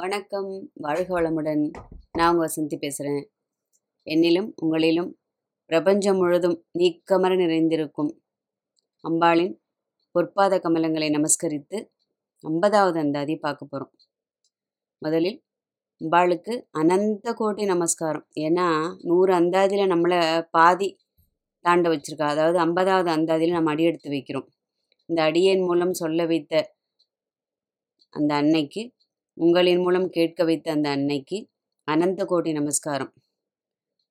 வணக்கம் வாழ்க வளமுடன். நான் உங்கள் வசந்தி பேசுகிறேன் என்னிலும் உங்களிலும் பிரபஞ்சம் முழுதும் நீக்கமர நிறைந்திருக்கும் அம்பாளின் பொற்பாத கமலங்களை நமஸ்கரித்து ஐம்பதாவது அந்தாதி பார்க்க போகிறோம் முதலில் அம்பாளுக்கு அனந்த கோட்டி நமஸ்காரம். ஏன்னா நூறு அந்தாதியில் நம்மளை பாதி தாண்ட வச்சுருக்கா. அதாவது ஐம்பதாவது அந்தாதியில் நம்ம அடி எடுத்து வைக்கிறோம். இந்த அடியின் மூலம் சொல்ல வைத்த அந்த அன்னைக்கு உங்களின் மூலம் கேட்க வைத்த அந்த அன்னைக்கு அனந்த கோடி நமஸ்காரம்.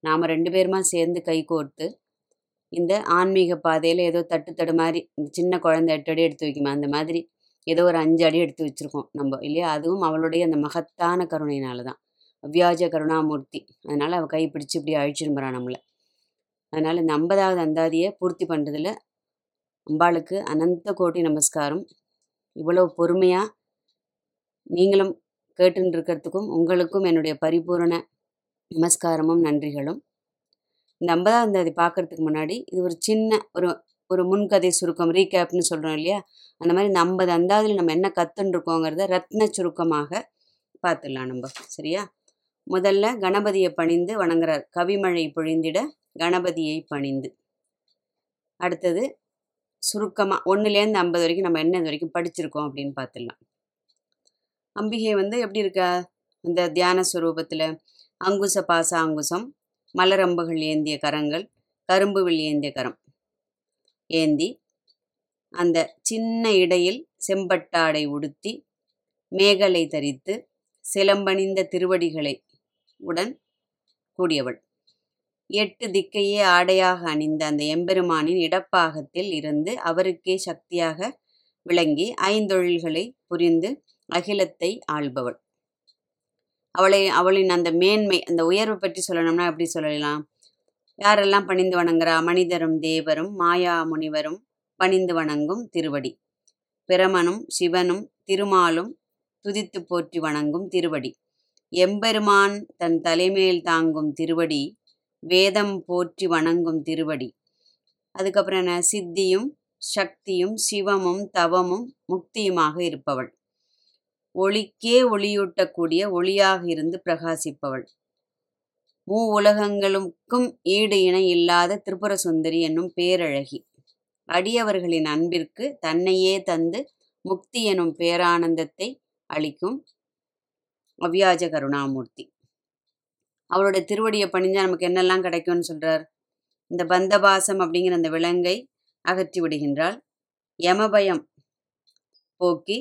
நாம் ரெண்டு பேருமா சேர்ந்து கை கோர்த்து இந்த ஆன்மீக பாதையில் ஏதோ தட்டு தடு மாதிரி இந்த சின்ன குழந்தை எட்டு அடி எடுத்து வைக்குமா? அந்த மாதிரி ஏதோ ஒரு அஞ்சு அடி எடுத்து வச்சுருக்கோம் நம்ம இல்லையா? அதுவும் அவளுடைய அந்த மகத்தான கருணையினால தான். அவ்வியாஜ கருணாமூர்த்தி. அதனால் அவள் கை பிடிச்சி இப்படி அழிச்சிரும்புறான் நம்மளை. அதனால் இந்த ஐம்பதாவது அந்தாதியை பூர்த்தி பண்ணுறதுல அம்பாளுக்கு அனந்த கோடி நமஸ்காரம். இவ்வளோ பொறுமையாக நீங்களும் கேட்டுன்னு இருக்கிறதுக்கும் உங்களுக்கும் என்னுடைய பரிபூரண நமஸ்காரமும் நன்றிகளும். இந்த ஐம்பதாம் தேதி பார்க்கறதுக்கு முன்னாடி இது ஒரு சின்ன ஒரு ஒரு முன்கதை சுருக்கம் ரீகேப்னு சொல்கிறோம் இல்லையா? அந்த மாதிரி இந்த ஐம்பது அந்தாதில் நம்ம என்ன கற்றுருக்கோங்கிறத ரத்ன சுருக்கமாக பார்த்துடலாம் நம்ம சரியா? முதல்ல கணபதியை பணிந்து வணங்குறார். கவிமழை பொழிந்திட கணபதியை பணிந்து. அடுத்தது சுருக்கமாக ஒன்றுலேருந்து ஐம்பது வரைக்கும் நம்ம என்ன இது வரைக்கும் படிச்சிருக்கோம் அப்படின்னு பார்த்துடலாம். அம்பிகை வந்து எப்படி இருக்கா? இந்த தியான ஸ்வரூபத்தில் அங்குச பாச அங்குசம். மலரம்புகள் ஏந்திய கரங்கள். கரும்பு வில் ஏந்திய கரம். ஏந்தி அந்த சின்ன இடையில் செம்பட்டாடை உடுத்தி மேகலை தரித்து சிலம்பணிந்த திருவடிகளை உடன் கூடியவள். எட்டு திக்கையே ஆடையாக அணிந்த அந்த எம்பெருமானின் இடப்பாகத்தில் இருந்து அவருக்கே சக்தியாக விளங்கி ஐந்தொழில்களை புரிந்து அகிலத்தை ஆள்பவள். அவளை அவளின் அந்த மேன்மை அந்த உயர்வு பற்றி சொல்லணும்னா எப்படி சொல்லலாம்? யாரெல்லாம் பணிந்து வணங்குறா? மனிதரும் தேவரும் மாயா முனிவரும் பணிந்து வணங்கும் திருவடி. பிரமனும் சிவனும் திருமாலும் துதித்து போற்றி வணங்கும் திருவடி. எம்பெருமான் தன் தலைமேல் தாங்கும் திருவடி வேதம் போற்றி வணங்கும் திருவடி. அதுக்கப்புறம் என்ன? சித்தியும் சக்தியும் சிவமும் தவமும் முக்தியுமாக இருப்பவள். ஒளிக்கே ஒளியூட்டக்கூடிய ஒளியாக இருந்து பிரகாசிப்பவள். மூ உலகங்களுக்கும் ஈடு இணை இல்லாத திரிபுர சுந்தரி என்னும் பேரழகி. அடியவர்களின் அன்பிற்கு தன்னையே தந்து முக்தி எனும் பேரானந்தத்தை அளிக்கும் அவ்வியாஜ கருணாமூர்த்தி. அவளுடைய திருவடியை பணிஞ்சா நமக்கு என்னெல்லாம் கிடைக்கும்னு சொல்றார்? இந்த பந்தபாசம் அப்படிங்கிற அந்த விலங்கை அகற்றி விடுகின்றாள் யமபயம் போக்கி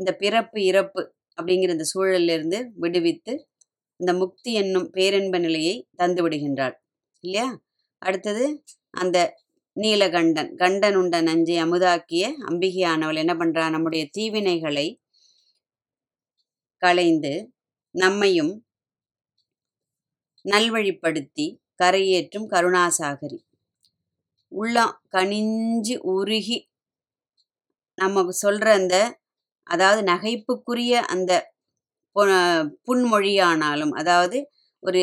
இந்த பிறப்பு இறப்பு அப்படிங்கிற இந்த சூழலிலிருந்து விடுவித்து இந்த முக்தி என்னும் பேரன்ப நிலையை தந்து விடுகின்றாள். இல்லையா? அடுத்தது அந்த நீலகண்டன். கண்டன் உண்ட நஞ்சை அமுதாக்கிய அம்பிகையானவள் என்ன பண்றா? நம்முடைய தீவினைகளை களைந்து நம்மையும் நல்வழிப்படுத்தி கரையேற்றும் கருணாசாகரி. உள்ளம் கனிஞ்சு உருகி நம்ம சொல்ற அந்த அதாவது நகைப்புக்குரிய அந்த புன்மொழியானாலும் அதாவது ஒரு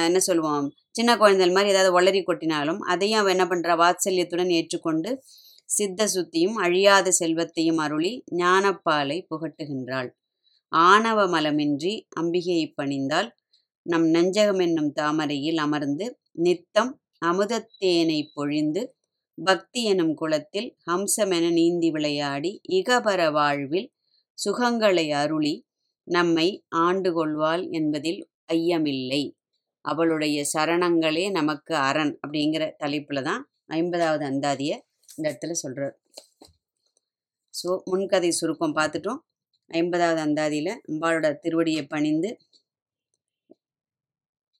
என்ன சொல்லுவோம் சின்ன குழந்தைகள் மாதிரி ஏதாவது ஒளரி கொட்டினாலும் அதையும் அவன் என்ன பண்ணுறா வாத்சல்யத்துடன் ஏற்றுக்கொண்டு சித்த சுத்தியும் அழியாத செல்வத்தையும் அருளி ஞானப்பாலை புகட்டுகின்றாள். ஆணவ மலமின்றி அம்பிகையை பணிந்தால் நம் நஞ்சகம் என்னும் தாமரையில் அமர்ந்து நித்தம் அமுதத்தேனை பொழிந்து பக்தி எனும் குளத்தில் ஹம்சமென நீந்தி விளையாடி இகபர வாழ்வில் சுகங்களை அருளி நம்மை ஆண்டு கொள்வாள் என்பதில் ஐயமில்லை. அவளுடைய சரணங்களே நமக்கு அரண் அப்படிங்கிற தலைப்பில் தான் ஐம்பதாவது அந்தாதியை இந்த இடத்துல சொல்கிறார் ஸோ முன்கதை சுருக்கம் பார்த்துட்டோம். ஐம்பதாவது அந்தாதியில் அம்பாளோட திருவடியை பணிந்து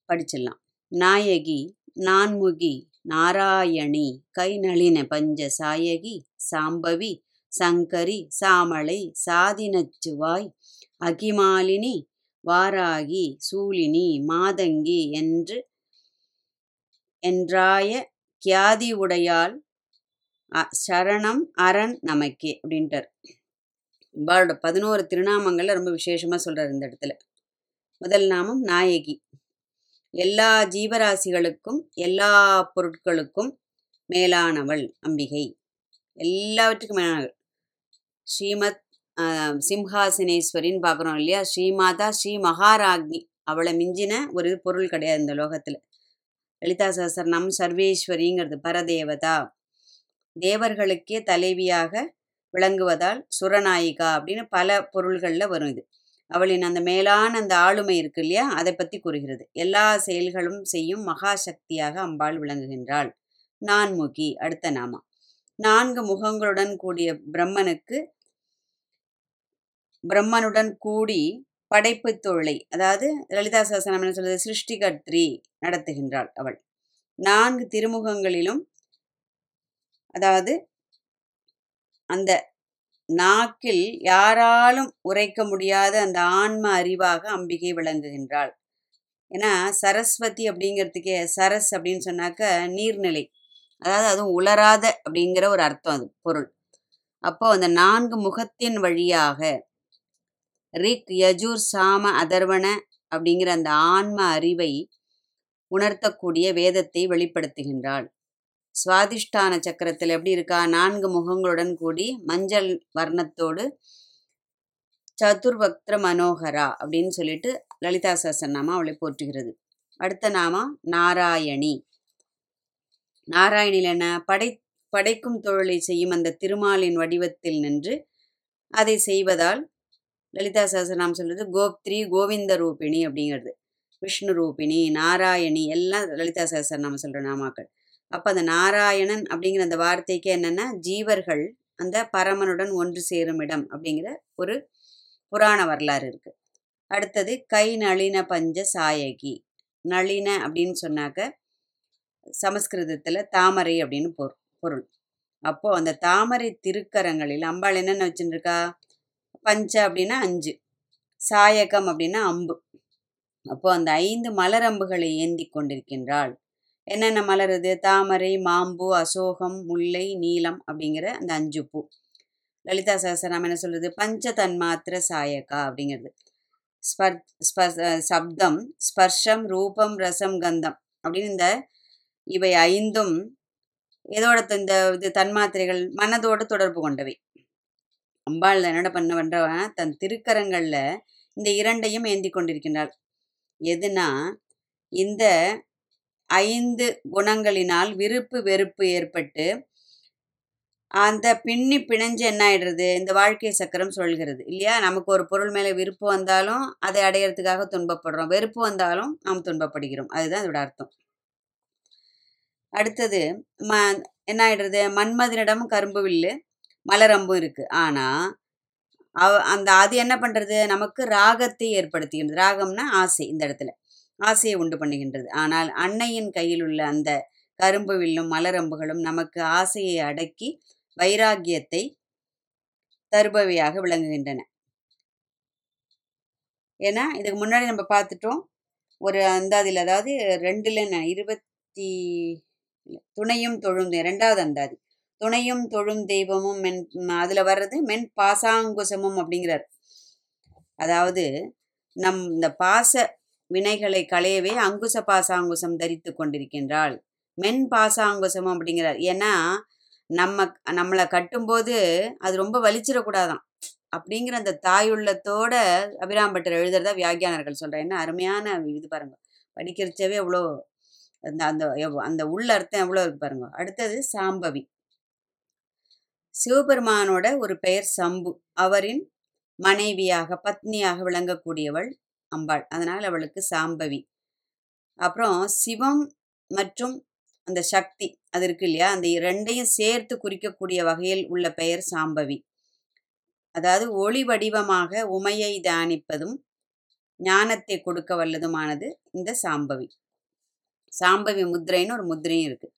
படிச்சிடலாம். நாயகி நான்முகி நாராயணி கை நளின பஞ்ச சாயகி சாம்பவி சங்கரி சாமளை சாதினச்சுவாய் அகிமாலினி வாராகி சூலினி மாதங்கி என்று என்றாய கியாதி உடையால் சரணம் அரண் நமக்கே அப்படின்ட்டார். அம்பாளோட பதினோரு திருநாமங்களில் ரொம்ப விசேஷமாக சொல்கிறார் இந்த இடத்துல. முதல் நாமம் நாயகி. எல்லா ஜீவராசிகளுக்கும் எல்லா பொருட்களுக்கும் மேலானவள் அம்பிகை. எல்லாவற்றுக்கும் மேலானவள். ஸ்ரீமத் சிம்ஹாசனேஸ்வரின்னு பார்க்குறோம் இல்லையா? ஸ்ரீமாதா ஸ்ரீ மகாராக்னி அவளை மிஞ்சின ஒரு பொருள் கிடையாது இந்த லோகத்தில். லலிதா சஹஸ்ரநாமம் சர்வேஸ்வரிங்கிறது பரதேவதா. தேவர்களுக்கே தலைவியாக விளங்குவதால் சுரநாயிகா அப்படின்னு பல பொருள்களில் வரும் இது. அவளின் அந்த மேலான அந்த ஆளுமை இருக்கு இல்லையா? அதை பற்றி கூறுகிறது. எல்லா செயல்களும் செய்யும் மகா சக்தியாக அம்பாள் விளங்குகின்றாள். நான்முகி அடுத்த நாமா. நான்கு முகங்களுடன் கூடிய பிரம்மனுக்கு பிரம்மனுடன் கூடி படைப்பு தொழிலை அதாவது லலிதா சாசனம் என்ன சொல்றது? சிருஷ்டிகர்த்ரி நடத்துகின்றாள் அவள். நான்கு திருமுகங்களிலும் அதாவது அந்த நாக்கில் யாராலும் உரைக்க முடியாத அந்த ஆன்ம அறிவாக அம்பிகை விளங்குகின்றாள். ஏன்னா சரஸ்வதி அப்படிங்கிறதுக்கே சரஸ் அப்படின்னு சொன்னாக்க நீர்நிலை. அதாவது அதுவும் உலராத அப்படிங்கிற ஒரு அர்த்தம் அது பொருள். அப்போ அந்த நான்கு முகத்தின் வழியாக ரிக் யஜூர் சாம அதர்வன அப்படிங்கிற அந்த ஆன்ம அறிவை உணர்த்தக்கூடிய வேதத்தை வெளிப்படுத்துகின்றாள். சுவாதிஷ்டான சக்கரத்தில் எப்படி இருக்கா? நான்கு முகங்களுடன் கூடி மஞ்சள் வர்ணத்தோடு சதுர்வக்திர மனோகரா அப்படின்னு சொல்லிட்டு லலிதா சஹஸ்ரநாமா அவளை போற்றுகிறது. அடுத்த நாமா நாராயணி. நாராயணியில் என்ன? படை படைக்கும் தொழிலை செய்யும் அந்த திருமாலின் வடிவத்தில் நின்று அதை செய்வதால் லலிதா சாசன் நாம் சொல்வது கோப்திரி கோவிந்த ரூபிணி அப்படிங்கிறது. விஷ்ணு ரூபிணி நாராயணி எல்லாம் லலிதா சஹஸ்ரநாமம் சொல்ற நாமாக்கள். அப்போ அந்த நாராயணன் அப்படிங்கிற அந்த வார்த்தைக்கு என்னென்னா ஜீவர்கள் அந்த பரமனுடன் ஒன்று சேரும் இடம் அப்படிங்கிற ஒரு புராண வரலாறு இருக்குது அடுத்தது கை நளின பஞ்ச சாயகி நளின அப்படின்னு சொன்னாக்க சமஸ்கிருதத்தில் தாமரை அப்படின்னு பொருள் பொருள். அப்போது அந்த தாமரை திருக்கரங்களில் அம்பாள் என்னென்ன வச்சுருக்கா பஞ்ச அப்படின்னா அஞ்சு சாயகம் அப்படின்னா அம்பு. அப்போது அந்த ஐந்து மலரம்புகளை ஏந்தி கொண்டிருக்கின்றாள். என்னென்ன மலர் இது தாமரை மாம்பு அசோகம் முல்லை நீலம் அப்படிங்கிற அந்த அஞ்சு பூ. லலிதா சஹஸ்ரநாமம் என்ன சொல்றது? பஞ்ச தன்மாத்திர சாயக்கா அப்படிங்கிறது. ஸ்பர் ஸ்பர் சப்தம் ஸ்பர்ஷம் ரூபம் ரசம் கந்தம் அப்படின்னு இந்த இவை ஐந்தும் இதோட த- இந்த இது தன்மாத்திரைகள் மனதோடு தொடர்பு கொண்டவை. அம்பாள் என்னோட பண்ண பண்றவன் தன் திருக்கரங்களில் இந்த இரண்டையும் ஏந்தி கொண்டிருக்கின்றாள். எதுனா இந்த ஐந்து குணங்களினால் விருப்பு வெறுப்பு ஏற்பட்டு அந்த பின்னி பிணைஞ்சு என்ன ஆயிடுறது? இந்த வாழ்க்கை சக்கரம் சொல்கிறது இல்லையா? நமக்கு ஒரு பொருள் மேல விருப்பு வந்தாலும் அதை அடையிறதுக்காக துன்பப்படுறோம். வெறுப்பு வந்தாலும் நாம் துன்பப்படுகிறோம். அதுதான் இதோட அர்த்தம். அடுத்தது ம என்ன ஆயிடுறது? மன்மதனிடம் கரும்பு வில்லு மலரம்பும் இருக்கு. ஆனா அவ அந்த அது என்ன பண்றது? நமக்கு ராகத்தை ஏற்படுத்துகின்றது. ராகம்னா ஆசை இந்த இடத்துல. ஆசையை உண்டு பண்ணுகின்றது. ஆனால் அன்னையின் கையில் உள்ள அந்த கரும்பு வில்லும் மலரம்புகளும் நமக்கு ஆசையை அடக்கி வைராகியத்தை தருபவையாக விளங்குகின்றன. ஏன்னா இதுக்கு முன்னாடி நம்ம பார்த்துட்டோம் ஒரு அந்தாதியில் அதாவது ரெண்டுல இருபத்தி துணையும் தொழும் ரெண்டாவது அந்தாதி. துணையும் தொழும் தெய்வமும் மென் அதில் அதுல வர்றது மென் பாசாங்குசமும் அப்படிங்கிறார். அதாவது நம் இந்த பாச வினைகளை களையவே அங்குச பாசாங்குசம் தரித்து கொண்டிருக்கின்றாள். மென் பாசாங்குசம் அப்படிங்கிறார். ஏன்னா நம்ம நம்மளை கட்டும்போது அது ரொம்ப வலிச்சிடக்கூடாதான். அப்படிங்கிற அந்த தாயுள்ளத்தோட அபிராம்பட்டர் எழுதுறதா வியாகியானர்கள் சொல்கிறேன் என்ன அருமையான இது பாருங்க. படிக்கிறச்சவே அவ்வளோ அந்த அந்த அந்த உள்ள அர்த்தம் எவ்வளோ இருக்கு பாருங்க. அடுத்தது சாம்பவி. சிவபெருமானோட ஒரு பெயர் சம்பு. அவரின் மனைவியாக பத்னியாக விளங்கக்கூடியவள் அம்பாள். அதனால் அவளுக்கு சாம்பவி. அப்புறம் சிவம் மற்றும் அந்த சக்தி அது இருக்கு இல்லையா? அந்த ரெண்டையும் சேர்த்து குறிக்கக்கூடிய வகையில் உள்ள பெயர் சாம்பவி. அதாவது ஒளி வடிவமாக உமையை தியானிப்பதும் ஞானத்தை கொடுக்க வல்லதுமானது இந்த சாம்பவி. சாம்பவி முத்திரைன்னு ஒரு முத்திரையும் இருக்கு.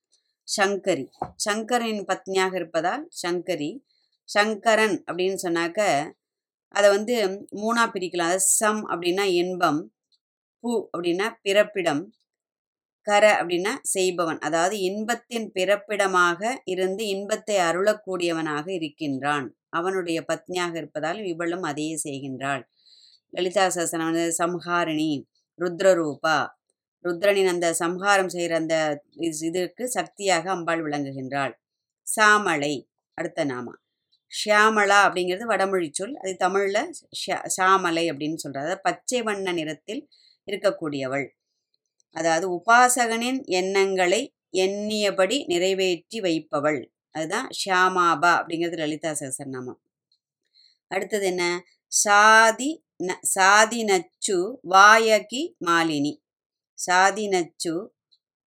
சங்கரி. சங்கரின் பத்னியாக இருப்பதால் சங்கரி. சங்கரன் அப்படின்னு சொன்னாக்க அதை வந்து மூணாக பிரிக்கலாம். அதாவது சம் அப்படின்னா இன்பம் பூ அப்படின்னா பிறப்பிடம் கர அப்படின்னா செய்பவன். அதாவது இன்பத்தின் பிறப்பிடமாக இருந்து இன்பத்தை அருளக்கூடியவனாக இருக்கின்றான். அவனுடைய பத்னியாக இருப்பதால் இவளும் அதையே செய்கின்றாள். லலிதா சாசனம் வந்து சம்ஹாரிணி ருத்ரரூபா. ருத்ரனின் அந்த சம்ஹாரம் செய்கிற அந்த இதுக்கு இதற்கு சக்தியாக அம்பாள் விளங்குகின்றாள். சாமலை அடுத்த நாமா. ஷியாமளா அப்படிங்கிறது வடமொழி சொல். அது தமிழில் ஷாமலை அப்படின்னு சொல்கிறது அதாவது பச்சை வண்ண நிறத்தில் இருக்கக்கூடியவள். அதாவது உபாசகனின் எண்ணங்களை எண்ணியபடி நிறைவேற்றி வைப்பவள். அதுதான் ஷியாமாபா அப்படிங்கிறது லலிதா சகசரநாமம். அடுத்தது என்ன? சாதி ந சாதி நச்சு வாயகி மாலினி. சாதி நச்சு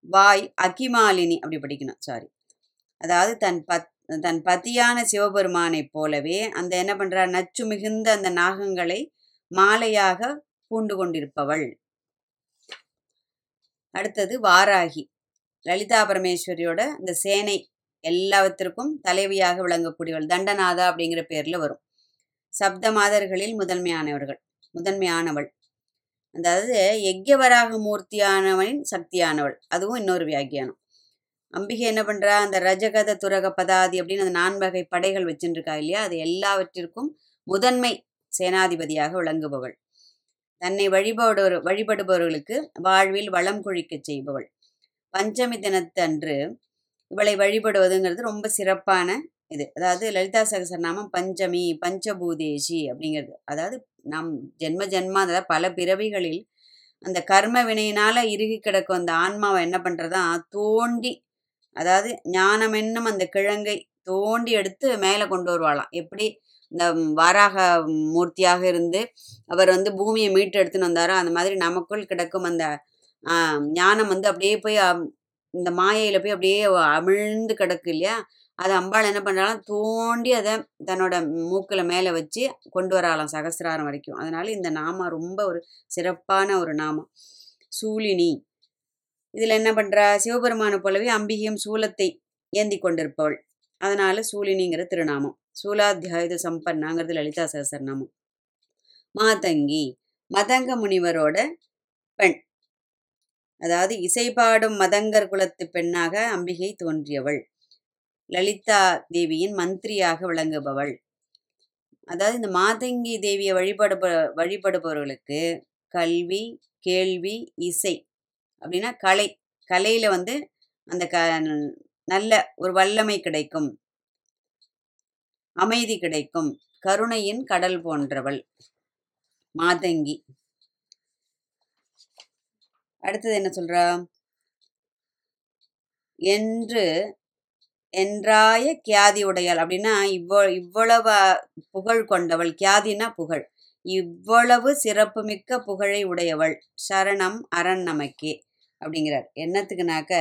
வாய் அகிமாலினி அப்படி படிக்கணும். சாரி அதாவது தன் பத் தன் பதியான சிவபெருமானைப் போலவே அந்த என்ன பண்ணுறா நச்சு மிகுந்த அந்த நாகங்களை மாலையாக பூண்டு கொண்டிருப்பவள். அடுத்தது வாராகி. லலிதா பரமேஸ்வரியோட இந்த சேனை எல்லாவற்றிற்கும் தலைவியாக விளங்கக்கூடியவள். தண்டநாதா அப்படிங்கிற பேர்ல வரும். சப்த மாதர்களில் முதன்மையானவர்கள் முதன்மையானவள். அதாவது யஜ்யவராக மூர்த்தியானவனின் சக்தியானவள். அதுவும் இன்னொரு வியாக்கியானம். அம்பிகை என்ன பண்ணுறா அந்த ரஜகத துரக பதாதி அப்படின்னு அந்த நான்வகை படைகள் வச்சுருக்கா இல்லையா? அது எல்லாவற்றிற்கும் முதன்மை சேனாதிபதியாக விளங்குபவள். தன்னை வழிபடுவ வழிபடுபவர்களுக்கு வாழ்வில் வளம் கொழிக்கச் செய்பவள். பஞ்சமி தினத்தன்று இவளை வழிபடுவதுங்கிறது ரொம்ப சிறப்பான இது. அதாவது லலிதா சகசரநாமம் பஞ்சமி பஞ்சபூதேஷி அப்படிங்கிறது. அதாவது நம் ஜென்ம ஜென்மா அதாவது பல பிறவிகளில் அந்த கர்ம வினையினால இறுகி கிடக்கும் அந்த ஆன்மாவை என்ன பண்ணுறதா தோண்டி அதாவது ஞானம் என்னும் அந்த கிழங்கை தோண்டி எடுத்து மேலே கொண்டு வருவாளாம். எப்படி? இந்த வாராக மூர்த்தியாக இருந்து அவர் வந்து பூமியை மீட்டு எடுத்துன்னு வந்தாரோ? அந்த மாதிரி நமக்குள் கிடக்கும் அந்த ஞானம் வந்து அப்படியே போய் அம், இந்த மாயையில் போய் அப்படியே அமிழ்ந்து கிடக்கு இல்லையா? அது அம்பாள் என்ன பண்ணாலும் தோண்டி அதை தன்னோட மூக்கில் மேலே வச்சு கொண்டு வராலாம் சகசிராரம் வரைக்கும். அதனால இந்த நாமம் ரொம்ப ஒரு சிறப்பான ஒரு நாமம். சூலினி. இதில் என்ன பண்ணுறா சிவபெருமானை போலவே அம்பிகையும் சூலத்தை ஏந்தி கொண்டிருப்பவள். அதனால சூலினிங்கிற திருநாமம். சூலாத்தியாயுத சம்பன்னாங்கிறது லலிதா சகசரநாமம். மாதங்கி மதங்க முனிவரோட பெண். அதாவது இசைபாடும் மதங்கர் குலத்து பெண்ணாக அம்பிகை தோன்றியவள். லலிதா தேவியின் மந்திரியாக விளங்குபவள். அதாவது இந்த மாதங்கி தேவியை வழிபடுப வழிபடுபவர்களுக்கு கல்வி கேள்வி இசை அப்படின்னா கலை. கலையில வந்து அந்த க நல்ல ஒரு வல்லமை கிடைக்கும். அமைதி கிடைக்கும். கருணையின் கடல் போன்றவள். மாதங்கி. அடுத்தது என்ன சொல்றா? என்று என்றாய கியாதி உடையாள் அப்படின்னா இவ்வ இவ்வளவு புகழ் கொண்டவள். கியாதினா புகழ். இவ்வளவு சிறப்புமிக்க புகழை உடையவள். சரணம் அரண் நமக்கே. அப்படிங்கிறார். என்னத்துக்குனாக்க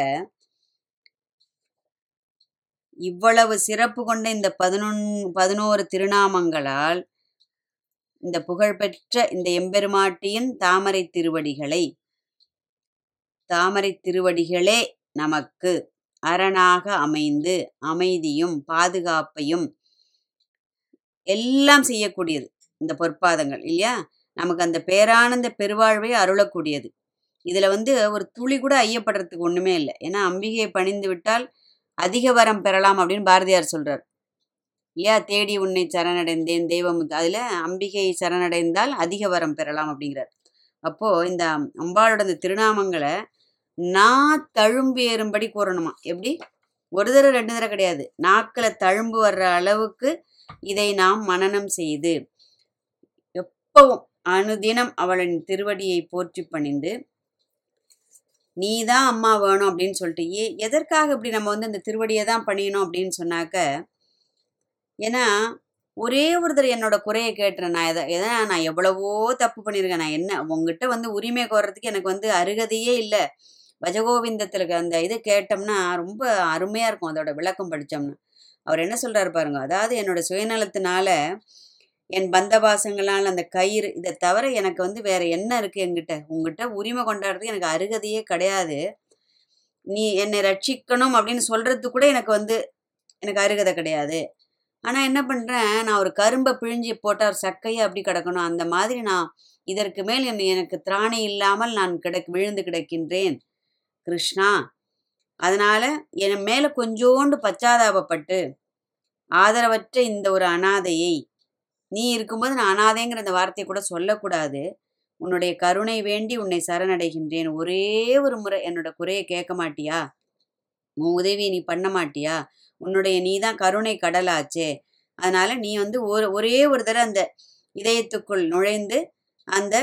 இவ்வளவு சிறப்பு கொண்ட இந்த பதினொன் பதினோரு திருநாமங்களால் இந்த புகழ்பெற்ற இந்த எம்பெருமாட்டியின் தாமரை திருவடிகளை தாமரை திருவடிகளே நமக்கு அரணாக அமைந்து அமைதியும் பாதுகாப்பையும் எல்லாம் செய்யக்கூடியது. இந்த பொற்பாதங்கள் இல்லையா? நமக்கு அந்த பேரானந்த பெருவாழ்வை அருளக்கூடியது. இதுல வந்து ஒரு துளி கூட ஐயப்படுறதுக்கு ஒண்ணுமே இல்லை. ஏன்னா அம்பிகையை பணிந்து விட்டால் அதிக வரம் பெறலாம் அப்படின்னு பாரதியார் சொல்றார். இல்லையா தேடி உன்னை சரணடைந்தேன் தெய்வம் அதுல அம்பிகை சரணடைந்தால் அதிக வரம் பெறலாம் அப்படிங்கிறார். அப்போ இந்த அம்பாளோட இந்த திருநாமங்களை நான் தழும்பு ஏறும்படி கூறணுமா? எப்படி? ஒரு தடவை ரெண்டு தடவை கிடையாது. நாக்கில் தழும்பு வர்ற அளவுக்கு இதை நாம் மனனம் செய்து எப்பவும் அனுதினம் அவளின் திருவடியை போற்றி பணிந்து நீ தான் அம்மா வேணும் அப்படின்னு சொல்லிட்டு ஏ எதற்காக இப்படி நம்ம வந்து இந்த திருவடியை தான் பண்ணியணும் அப்படின்னு சொன்னாக்க ஏன்னா ஒரே ஒருத்தர் என்னோட குறையை கேட்டுறேன். நான் எதை ஏதா நான் எவ்வளவோ தப்பு பண்ணியிருக்கேன் நான் என்ன உங்ககிட்ட வந்து உரிமை கோர்றதுக்கு எனக்கு வந்து அருகதையே இல்லை. பஜகோவிந்தத்தில் அந்த இது கேட்டோம்னா ரொம்ப அருமையாக இருக்கும் அதோட விளக்கம் படித்தோம்னா அவர் என்ன சொல்கிறாரு பாருங்க அதாவது என்னோட சுயநலத்தினால என் பந்தபாசங்களால் அந்த கயிறு இதை தவிர எனக்கு வந்து வேற என்ன இருக்குது என்கிட்ட? உங்ககிட்ட உரிமை கொண்டாடுறதுக்கு எனக்கு அருகதையே கிடையாது. நீ என்னை ரட்சிக்கணும் அப்படின்னு சொல்கிறது கூட எனக்கு வந்து எனக்கு அருகதை கிடையாது. ஆனால் என்ன பண்ணுறேன் நான் ஒரு கரும்பை பிழிஞ்சு போட்டால் சக்கையை அப்படி கிடக்கணும். அந்த மாதிரி நான் இதற்கு மேல் என் எனக்கு திராணி இல்லாமல் நான் கிடக் விழுந்து கிடக்கின்றேன். கிருஷ்ணா அதனால என் மேலே கொஞ்சோண்டு பச்சாதாபப்பட்டு ஆதரவற்ற இந்த ஒரு அனாதையை நீ இருக்கும்போது நான் அனாதைங்கிற அந்த வார்த்தையை கூட சொல்லக்கூடாது. உன்னுடைய கருணை வேண்டி உன்னை சரணடைகின்றேன். ஒரே ஒரு முறை என்னோட குறையை கேட்க மாட்டியா? உன் உதவியை நீ பண்ண மாட்டியா? உன்னுடைய நீ தான் கருணை கடலாச்சே. அதனால் நீ வந்து ஒரு ஒரே ஒரு தடவை அந்த இதயத்துக்குள் நுழைந்து அந்த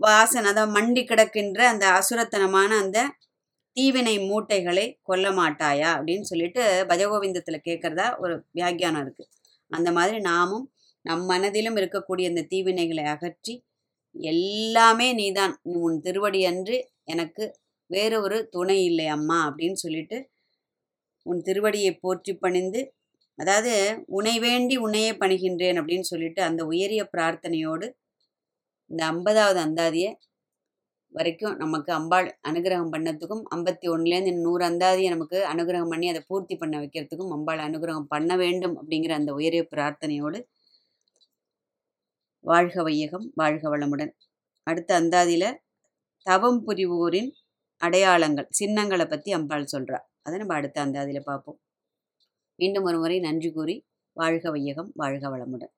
வாசன் அதாவது மண்டி கிடக்கின்ற அந்த அசுரத்தனமான அந்த தீவினை மூட்டைகளை கொல்ல மாட்டாயா? அப்படின்னு சொல்லிட்டு பஜகோவிந்தத்தில் கேட்குறதா ஒரு வியாக்கியானம் இருக்குது அந்த மாதிரி நாமும் நம் மனதிலும் இருக்கக்கூடிய அந்த தீவினைகளை அகற்றி எல்லாமே நீதான். உன் திருவடி அன்று எனக்கு வேறு ஒரு துணை இல்லை அம்மா அப்படின்னு சொல்லிட்டு உன் திருவடியை போற்றி பணிந்து அதாவது உனை வேண்டி உன்னையே பணிகின்றேன் அப்படின்னு சொல்லிட்டு அந்த உயரிய பிரார்த்தனையோடு இந்த ஐம்பதாவது அந்தாதியை வரைக்கும் நமக்கு அம்பாள் அனுகிரகம் பண்ணதுக்கும் ஐம்பத்தி ஒன்றுலேருந்து நூறு அந்தாதியை நமக்கு அனுகிரகம் பண்ணி அதை பூர்த்தி பண்ண வைக்கிறதுக்கும் அம்பாள் அனுகிரகம் பண்ண வேண்டும் அப்படிங்கிற அந்த உயரிய பிரார்த்தனையோடு வாழ்க வையகம் வாழ்க வளமுடன். அடுத்த அந்தாதியில் தவம் புரிவோரின் அடையாளங்கள் சின்னங்களை பற்றி அம்பாள் சொல்கிறா அதை நம்ம அடுத்த அந்தாதியில் பார்ப்போம். மீண்டும் ஒரு முறை நன்றி கூறி வாழ்க வையகம் வாழ்க வளமுடன்.